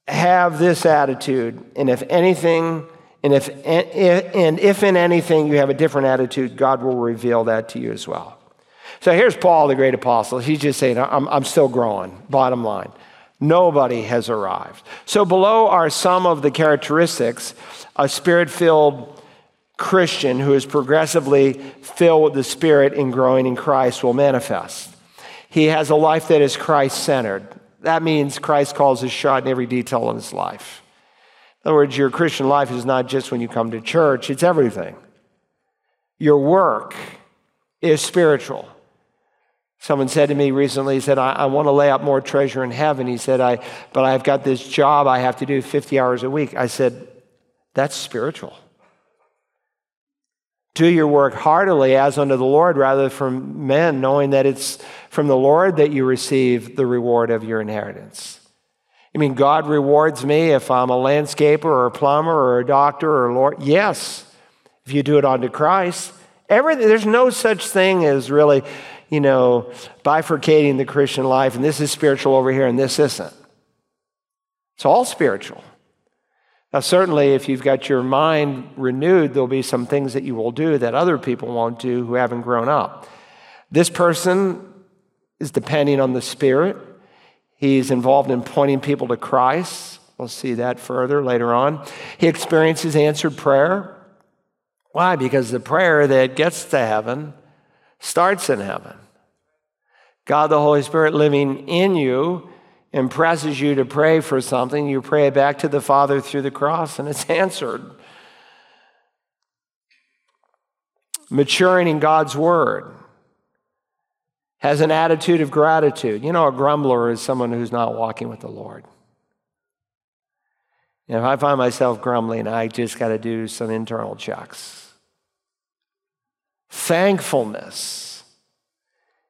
have this attitude. And if anything, and if, and if in anything you have a different attitude, God will reveal that to you as well. So here's Paul, the great apostle. He's just saying, I'm, I'm still growing, bottom line. Nobody has arrived. So below are some of the characteristics a spirit filled Christian who is progressively filled with the Spirit and growing in Christ will manifest. He has a life that is Christ centered. That means Christ calls his shot in every detail of his life. In other words, your Christian life is not just when you come to church, it's everything. Your work is spiritual. Someone said to me recently, he said, I, I want to lay up more treasure in heaven. He said, I, but I've got this job I have to do 50 hours a week. I said, that's spiritual. Do your work heartily as unto the Lord rather than from men, knowing that it's from the Lord that you receive the reward of your inheritance. I mean, God rewards me if I'm a landscaper or a plumber or a doctor or a lawyer. Yes, if you do it unto Christ. Everything, there's no such thing as really you know, bifurcating the Christian life, and this is spiritual over here and this isn't. It's all spiritual. Now, certainly, if you've got your mind renewed, there'll be some things that you will do that other people won't do who haven't grown up. This person is depending on the Spirit. He's involved in pointing people to Christ. We'll see that further later on. He experiences answered prayer. Why? Because the prayer that gets to heaven starts in heaven. God, the Holy Spirit, living in you, impresses you to pray for something. You pray back to the Father through the cross, and it's answered. Maturing in God's Word has an attitude of gratitude. You know, a grumbler is someone who's not walking with the Lord. And if I find myself grumbling, I just got to do some internal checks. Thankfulness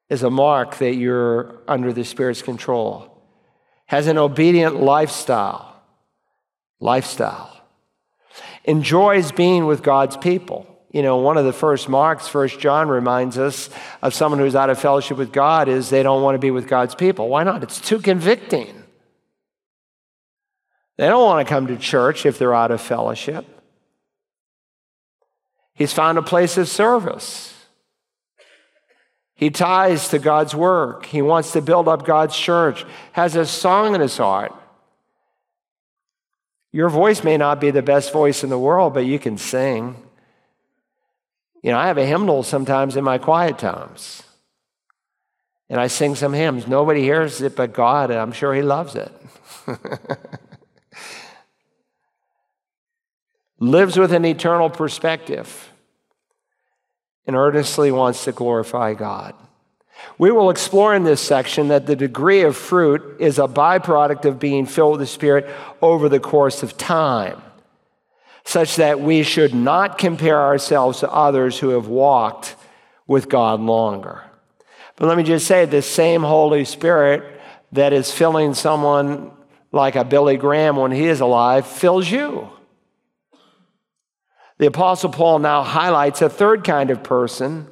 is a mark that you're under the Spirit's control. Has an obedient lifestyle. Lifestyle. Enjoys being with God's people. You know, one of the first marks, First John reminds us of someone who's out of fellowship with God is they don't want to be with God's people. Why not? It's too convicting. They don't want to come to church if they're out of fellowship. He's found a place of service. He ties to God's work. He wants to build up God's church, has a song in his heart. Your voice may not be the best voice in the world, but you can sing. You know, I have a hymnal sometimes in my quiet times. And I sing some hymns. Nobody hears it but God, and I'm sure He loves it. Lives with an eternal perspective and earnestly wants to glorify God. We will explore in this section that the degree of fruit is a byproduct of being filled with the Spirit over the course of time, such that we should not compare ourselves to others who have walked with God longer. But let me just say the same Holy Spirit that is filling someone like a Billy Graham when he is alive fills you. The Apostle Paul now highlights a third kind of person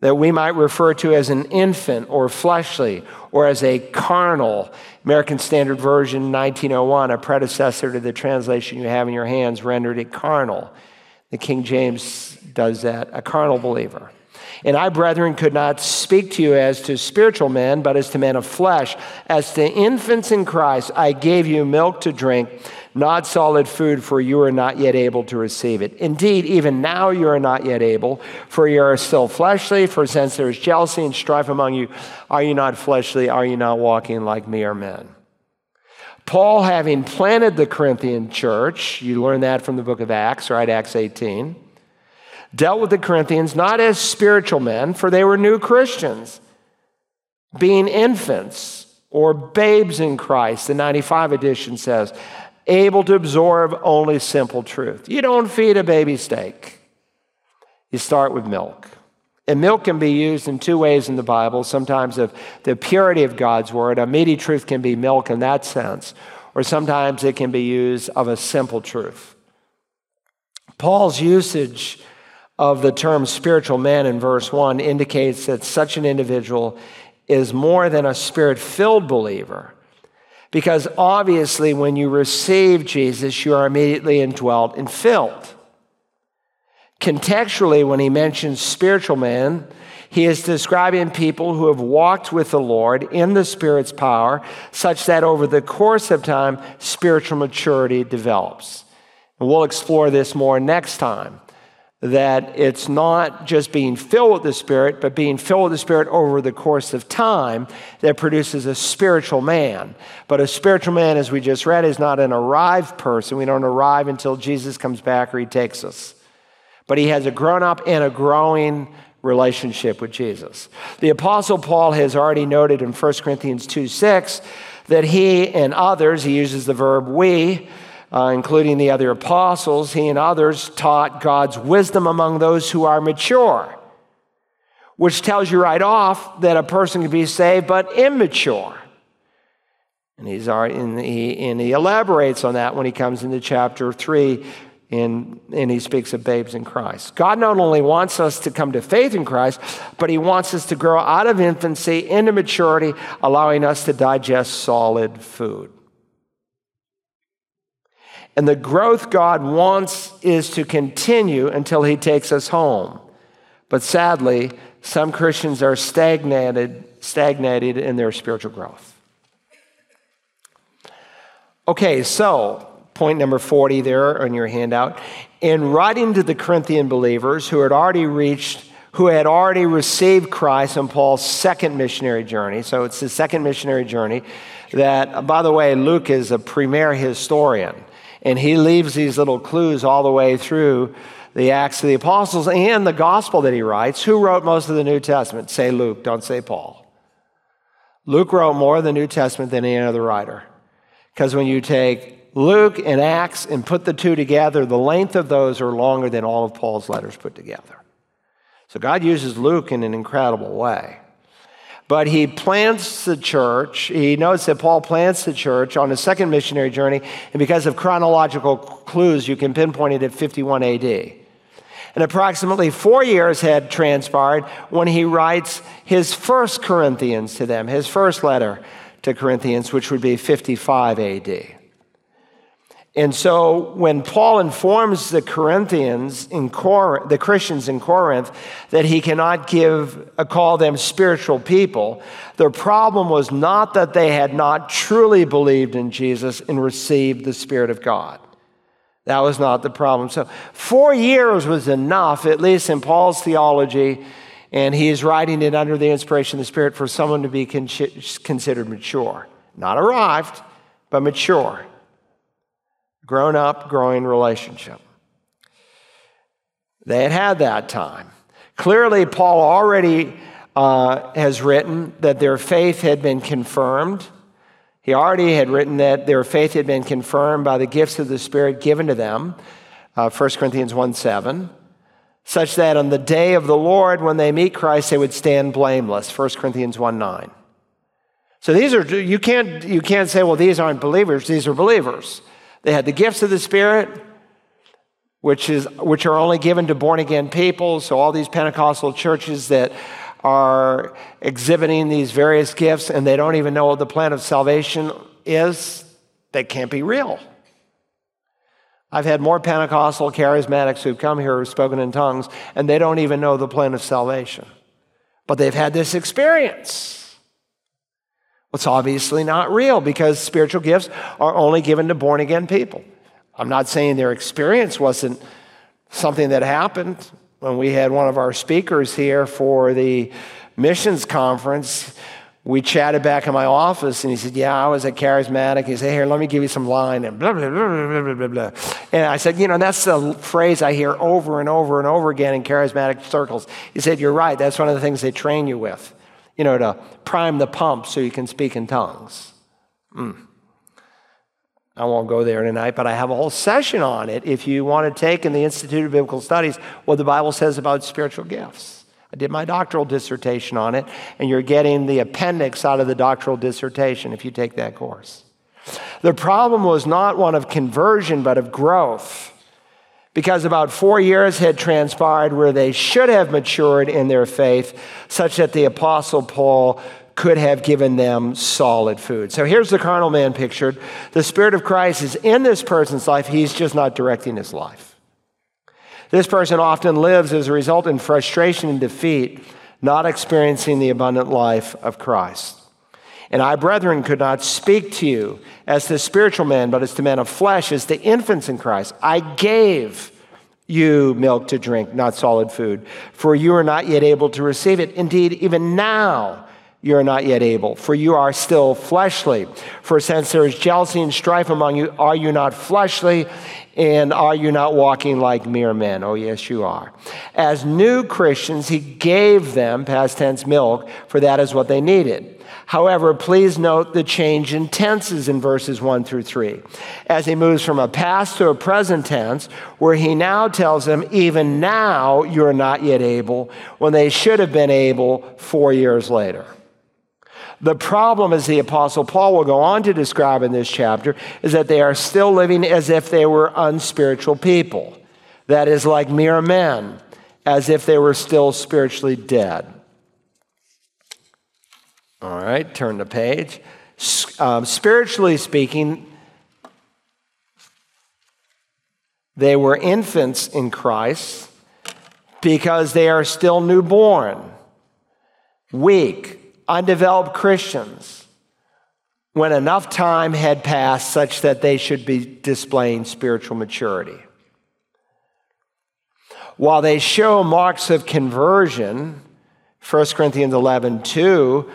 that we might refer to as an infant or fleshly or as a carnal. American Standard Version 1901, a predecessor to the translation you have in your hands, rendered it carnal. The King James does that, a carnal believer. And I, brethren, could not speak to you as to spiritual men, but as to men of flesh. As to infants in Christ, I gave you milk to drink not solid food, for you are not yet able to receive it. Indeed, even now you are not yet able, for you are still fleshly. For since there is jealousy and strife among you, are you not fleshly? Are you not walking like mere men? Paul, having planted the Corinthian church, you learn that from the book of Acts, right? Acts 18, dealt with the Corinthians not as spiritual men, for they were new Christians, being infants or babes in Christ, the 95 edition says able to absorb only simple truth. You don't feed a baby steak, you start with milk. And milk can be used in two ways in the Bible. Sometimes of the purity of God's word, a meaty truth can be milk in that sense, or sometimes it can be used of a simple truth. Paul's usage of the term spiritual man in verse 1 indicates that such an individual is more than a spirit filled believer because obviously, when you receive Jesus, you are immediately indwelt and filled. Contextually, when he mentions spiritual man, he is describing people who have walked with the Lord in the Spirit's power, such that over the course of time, spiritual maturity develops. And we'll explore this more next time that it's not just being filled with the Spirit, but being filled with the Spirit over the course of time that produces a spiritual man. But a spiritual man, as we just read, is not an arrived person. We don't arrive until Jesus comes back or he takes us. But he has a grown up and a growing relationship with Jesus. The Apostle Paul has already noted in 1 Corinthians 2 6 that he and others, he uses the verb we, uh, including the other apostles, he and others taught God's wisdom among those who are mature, which tells you right off that a person can be saved but immature. And, he's, and, he, and he elaborates on that when he comes into chapter 3 in, and he speaks of babes in Christ. God not only wants us to come to faith in Christ, but he wants us to grow out of infancy into maturity, allowing us to digest solid food. And the growth God wants is to continue until He takes us home. But sadly, some Christians are stagnated, stagnated in their spiritual growth. Okay, so point number 40 there on your handout. In writing to the Corinthian believers who had already reached, who had already received Christ on Paul's second missionary journey, so it's the second missionary journey that, by the way, Luke is a premier historian. And he leaves these little clues all the way through the Acts of the Apostles and the gospel that he writes. Who wrote most of the New Testament? Say Luke, don't say Paul. Luke wrote more of the New Testament than any other writer. Because when you take Luke and Acts and put the two together, the length of those are longer than all of Paul's letters put together. So God uses Luke in an incredible way. But he plants the church. He notes that Paul plants the church on his second missionary journey, and because of chronological clues, you can pinpoint it at 51 AD. And approximately four years had transpired when he writes his first Corinthians to them, his first letter to Corinthians, which would be 55 AD. And so when Paul informs the Corinthians in the Christians in Corinth, that he cannot give uh, call them spiritual people, their problem was not that they had not truly believed in Jesus and received the Spirit of God. That was not the problem. So four years was enough, at least in Paul's theology, and he is writing it under the inspiration of the Spirit for someone to be con- considered mature. Not arrived, but mature grown up, growing relationship. They had had that time. Clearly, Paul already uh, has written that their faith had been confirmed. He already had written that their faith had been confirmed by the gifts of the Spirit given to them, uh, 1 Corinthians 1 7, such that on the day of the Lord, when they meet Christ, they would stand blameless, 1 Corinthians 1 9. So these are, you can't, you can't say, well, these aren't believers. These are believers. They had the gifts of the Spirit, which, is, which are only given to born again people. So, all these Pentecostal churches that are exhibiting these various gifts and they don't even know what the plan of salvation is, they can't be real. I've had more Pentecostal charismatics who've come here who've spoken in tongues, and they don't even know the plan of salvation. But they've had this experience. It's obviously not real because spiritual gifts are only given to born again people. I'm not saying their experience wasn't something that happened when we had one of our speakers here for the missions conference. We chatted back in my office and he said, Yeah, I was a charismatic. He said, Here, let me give you some line and blah, blah, blah, blah, blah, blah. And I said, You know, that's the phrase I hear over and over and over again in charismatic circles. He said, You're right. That's one of the things they train you with you know, to prime the pump so you can speak in tongues. Mm. I won't go there tonight, but I have a whole session on it if you want to take in the Institute of Biblical Studies what the Bible says about spiritual gifts. I did my doctoral dissertation on it, and you're getting the appendix out of the doctoral dissertation if you take that course. The problem was not one of conversion, but of growth because about four years had transpired where they should have matured in their faith, such that the Apostle Paul could have given them solid food. So here's the carnal man pictured. The Spirit of Christ is in this person's life, he's just not directing his life. This person often lives as a result in frustration and defeat, not experiencing the abundant life of Christ. And I, brethren, could not speak to you as to spiritual men, but as to men of flesh, as to infants in Christ. I gave you milk to drink, not solid food, for you are not yet able to receive it. Indeed, even now you are not yet able, for you are still fleshly. For since there is jealousy and strife among you, are you not fleshly? And are you not walking like mere men? Oh, yes, you are. As new Christians, he gave them, past tense, milk, for that is what they needed. However, please note the change in tenses in verses 1 through 3 as he moves from a past to a present tense, where he now tells them, even now you're not yet able, when they should have been able four years later. The problem, as the Apostle Paul will go on to describe in this chapter, is that they are still living as if they were unspiritual people. That is, like mere men, as if they were still spiritually dead. All right, turn the page. Um, spiritually speaking, they were infants in Christ because they are still newborn, weak, undeveloped Christians when enough time had passed such that they should be displaying spiritual maturity. While they show marks of conversion, 1 Corinthians 11 2,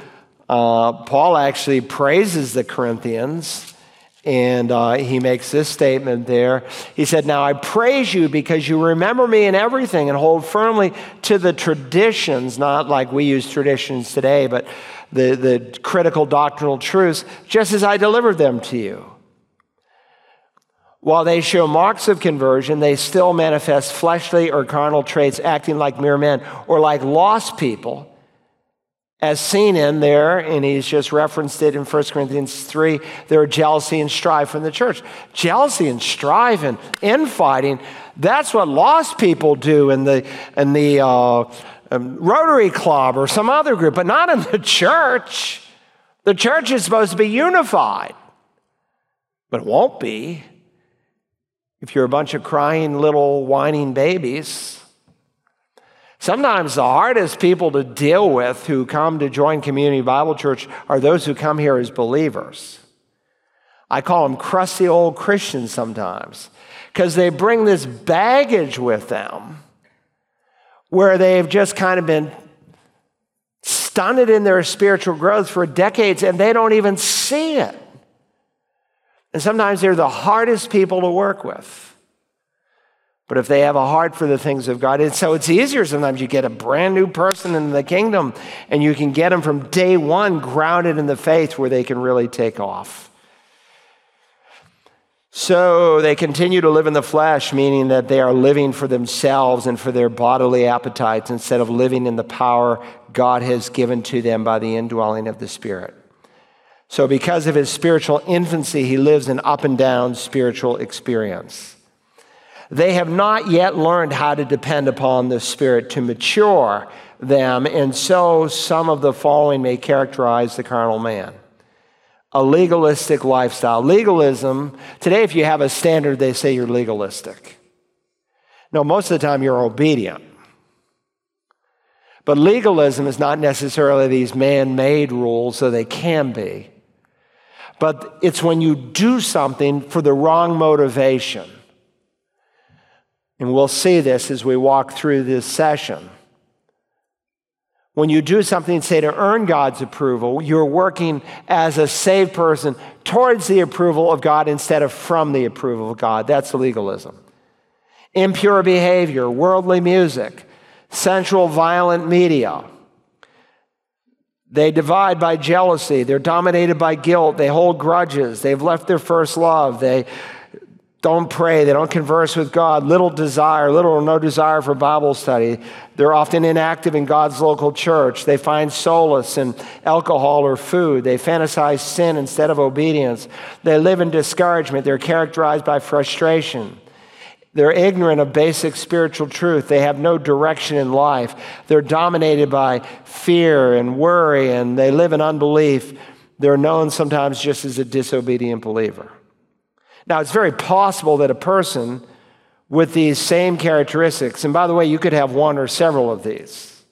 uh, Paul actually praises the Corinthians, and uh, he makes this statement there. He said, Now I praise you because you remember me in everything and hold firmly to the traditions, not like we use traditions today, but the, the critical doctrinal truths, just as I delivered them to you. While they show marks of conversion, they still manifest fleshly or carnal traits, acting like mere men or like lost people as seen in there, and he's just referenced it in 1 Corinthians 3, there are jealousy and strife in the church. Jealousy and strife and infighting, That's what lost people do in the, in the uh, um, Rotary Club or some other group, but not in the church. The church is supposed to be unified, but it won't be if you're a bunch of crying little whining babies. Sometimes the hardest people to deal with who come to join Community Bible Church are those who come here as believers. I call them crusty old Christians sometimes because they bring this baggage with them where they've just kind of been stunted in their spiritual growth for decades and they don't even see it. And sometimes they're the hardest people to work with. But if they have a heart for the things of God, and so it's easier sometimes you get a brand new person in the kingdom and you can get them from day one grounded in the faith where they can really take off. So they continue to live in the flesh, meaning that they are living for themselves and for their bodily appetites instead of living in the power God has given to them by the indwelling of the Spirit. So, because of his spiritual infancy, he lives an up and down spiritual experience. They have not yet learned how to depend upon the Spirit to mature them, and so some of the following may characterize the carnal man a legalistic lifestyle. Legalism, today, if you have a standard, they say you're legalistic. No, most of the time you're obedient. But legalism is not necessarily these man made rules, though they can be. But it's when you do something for the wrong motivation. And we'll see this as we walk through this session. When you do something, say, to earn God's approval, you're working as a saved person towards the approval of God instead of from the approval of God. That's legalism. Impure behavior, worldly music, sensual, violent media. They divide by jealousy. They're dominated by guilt. They hold grudges. They've left their first love. They don't pray, they don't converse with God, little desire, little or no desire for Bible study. They're often inactive in God's local church. They find solace in alcohol or food. They fantasize sin instead of obedience. They live in discouragement. They're characterized by frustration. They're ignorant of basic spiritual truth. They have no direction in life. They're dominated by fear and worry, and they live in unbelief. They're known sometimes just as a disobedient believer. Now, it's very possible that a person with these same characteristics, and by the way, you could have one or several of these.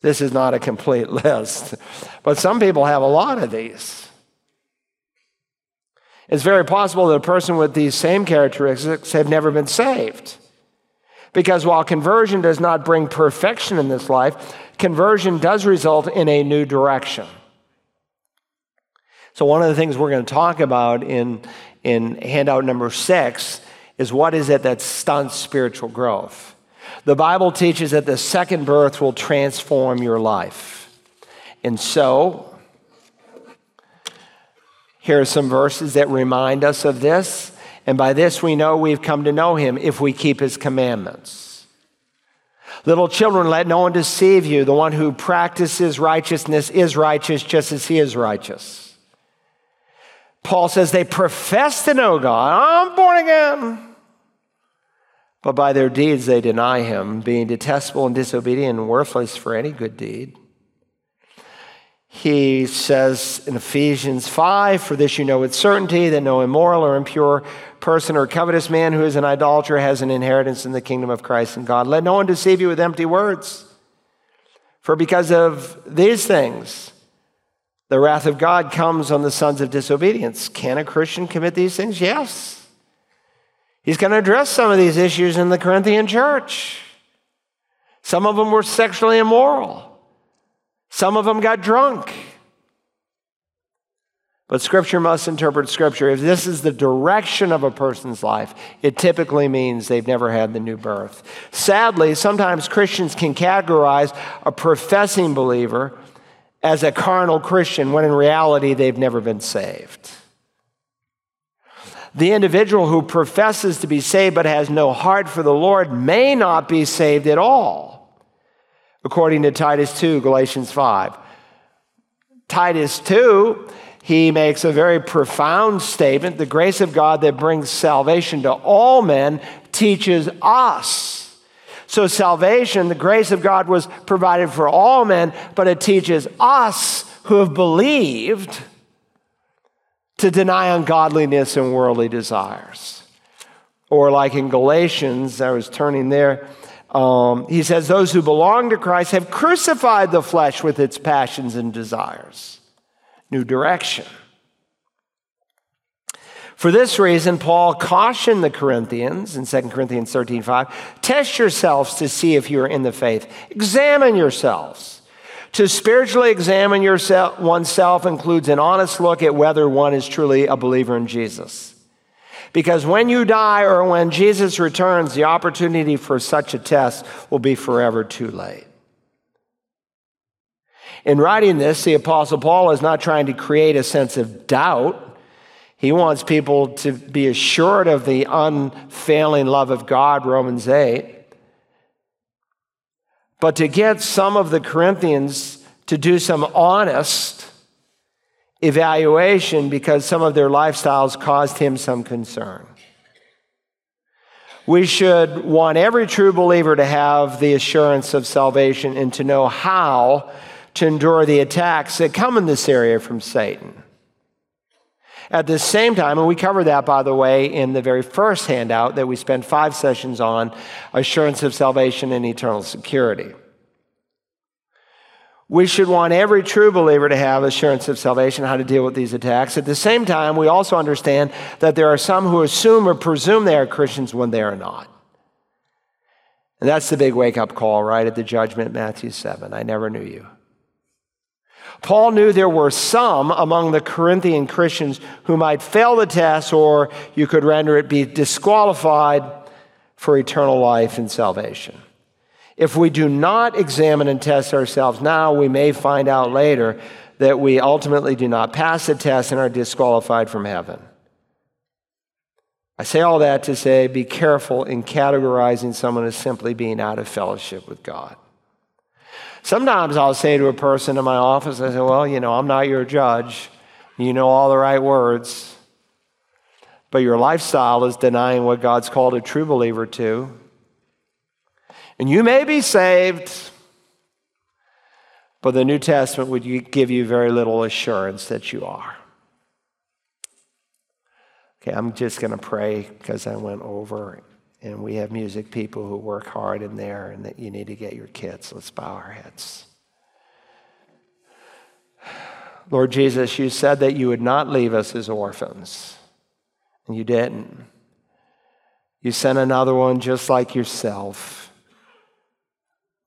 This is not a complete list, but some people have a lot of these. It's very possible that a person with these same characteristics have never been saved. Because while conversion does not bring perfection in this life, conversion does result in a new direction. So, one of the things we're going to talk about in, in handout number six is what is it that stunts spiritual growth? The Bible teaches that the second birth will transform your life. And so, here are some verses that remind us of this. And by this we know we've come to know him if we keep his commandments. Little children, let no one deceive you. The one who practices righteousness is righteous just as he is righteous. Paul says they profess to know God. I'm born again. But by their deeds they deny him, being detestable and disobedient and worthless for any good deed. He says in Ephesians 5 For this you know with certainty that no immoral or impure person or covetous man who is an idolater has an inheritance in the kingdom of Christ and God. Let no one deceive you with empty words. For because of these things, the wrath of God comes on the sons of disobedience. Can a Christian commit these things? Yes. He's going to address some of these issues in the Corinthian church. Some of them were sexually immoral, some of them got drunk. But Scripture must interpret Scripture. If this is the direction of a person's life, it typically means they've never had the new birth. Sadly, sometimes Christians can categorize a professing believer as a carnal Christian when in reality they've never been saved. The individual who professes to be saved but has no heart for the Lord may not be saved at all, according to Titus 2, Galatians 5. Titus 2, he makes a very profound statement the grace of God that brings salvation to all men teaches us. So, salvation, the grace of God was provided for all men, but it teaches us who have believed to deny ungodliness and worldly desires. Or, like in Galatians, I was turning there, um, he says, Those who belong to Christ have crucified the flesh with its passions and desires. New direction. For this reason, Paul cautioned the Corinthians in 2 Corinthians 13 5 test yourselves to see if you are in the faith, examine yourselves. To spiritually examine yourself, oneself includes an honest look at whether one is truly a believer in Jesus. Because when you die or when Jesus returns, the opportunity for such a test will be forever too late. In writing this, the Apostle Paul is not trying to create a sense of doubt he wants people to be assured of the unfailing love of God, Romans 8. But to get some of the Corinthians to do some honest evaluation because some of their lifestyles caused him some concern. We should want every true believer to have the assurance of salvation and to know how to endure the attacks that come in this area from Satan. At the same time, and we cover that, by the way, in the very first handout that we spent five sessions on assurance of salvation and eternal security. We should want every true believer to have assurance of salvation, how to deal with these attacks. At the same time, we also understand that there are some who assume or presume they are Christians when they are not. And that's the big wake up call, right, at the judgment, Matthew 7. I never knew you. Paul knew there were some among the Corinthian Christians who might fail the test, or you could render it be disqualified for eternal life and salvation. If we do not examine and test ourselves now, we may find out later that we ultimately do not pass the test and are disqualified from heaven. I say all that to say be careful in categorizing someone as simply being out of fellowship with God. Sometimes I'll say to a person in my office, I say, Well, you know, I'm not your judge. You know all the right words. But your lifestyle is denying what God's called a true believer to. And you may be saved, but the New Testament would give you very little assurance that you are. Okay, I'm just going to pray because I went over and we have music people who work hard in there and that you need to get your kids. Let's bow our heads. Lord Jesus, you said that you would not leave us as orphans, and you didn't. You sent another one just like yourself,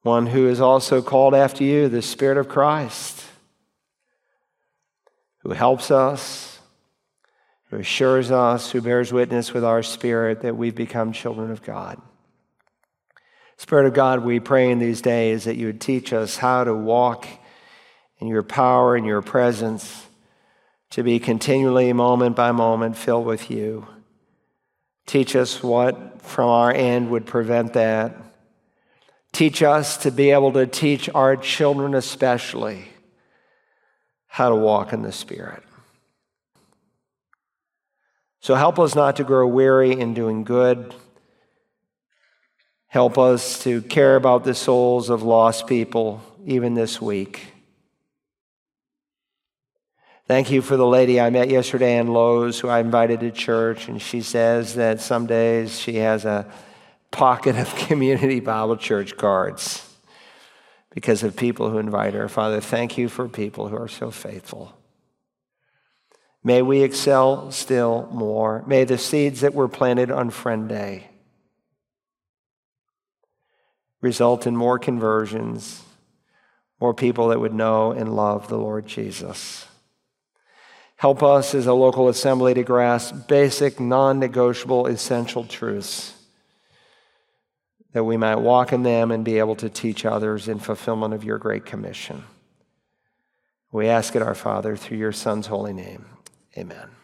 one who is also called after you, the Spirit of Christ, who helps us who assures us, who bears witness with our spirit that we've become children of God. Spirit of God, we pray in these days that you would teach us how to walk in your power and your presence, to be continually, moment by moment, filled with you. Teach us what from our end would prevent that. Teach us to be able to teach our children, especially, how to walk in the Spirit. So help us not to grow weary in doing good. Help us to care about the souls of lost people, even this week. Thank you for the lady I met yesterday in Lowe's who I invited to church, and she says that some days she has a pocket of community Bible church cards because of people who invite her. Father, thank you for people who are so faithful. May we excel still more. May the seeds that were planted on Friend Day result in more conversions, more people that would know and love the Lord Jesus. Help us as a local assembly to grasp basic, non negotiable, essential truths that we might walk in them and be able to teach others in fulfillment of your great commission. We ask it, our Father, through your Son's holy name. Amen.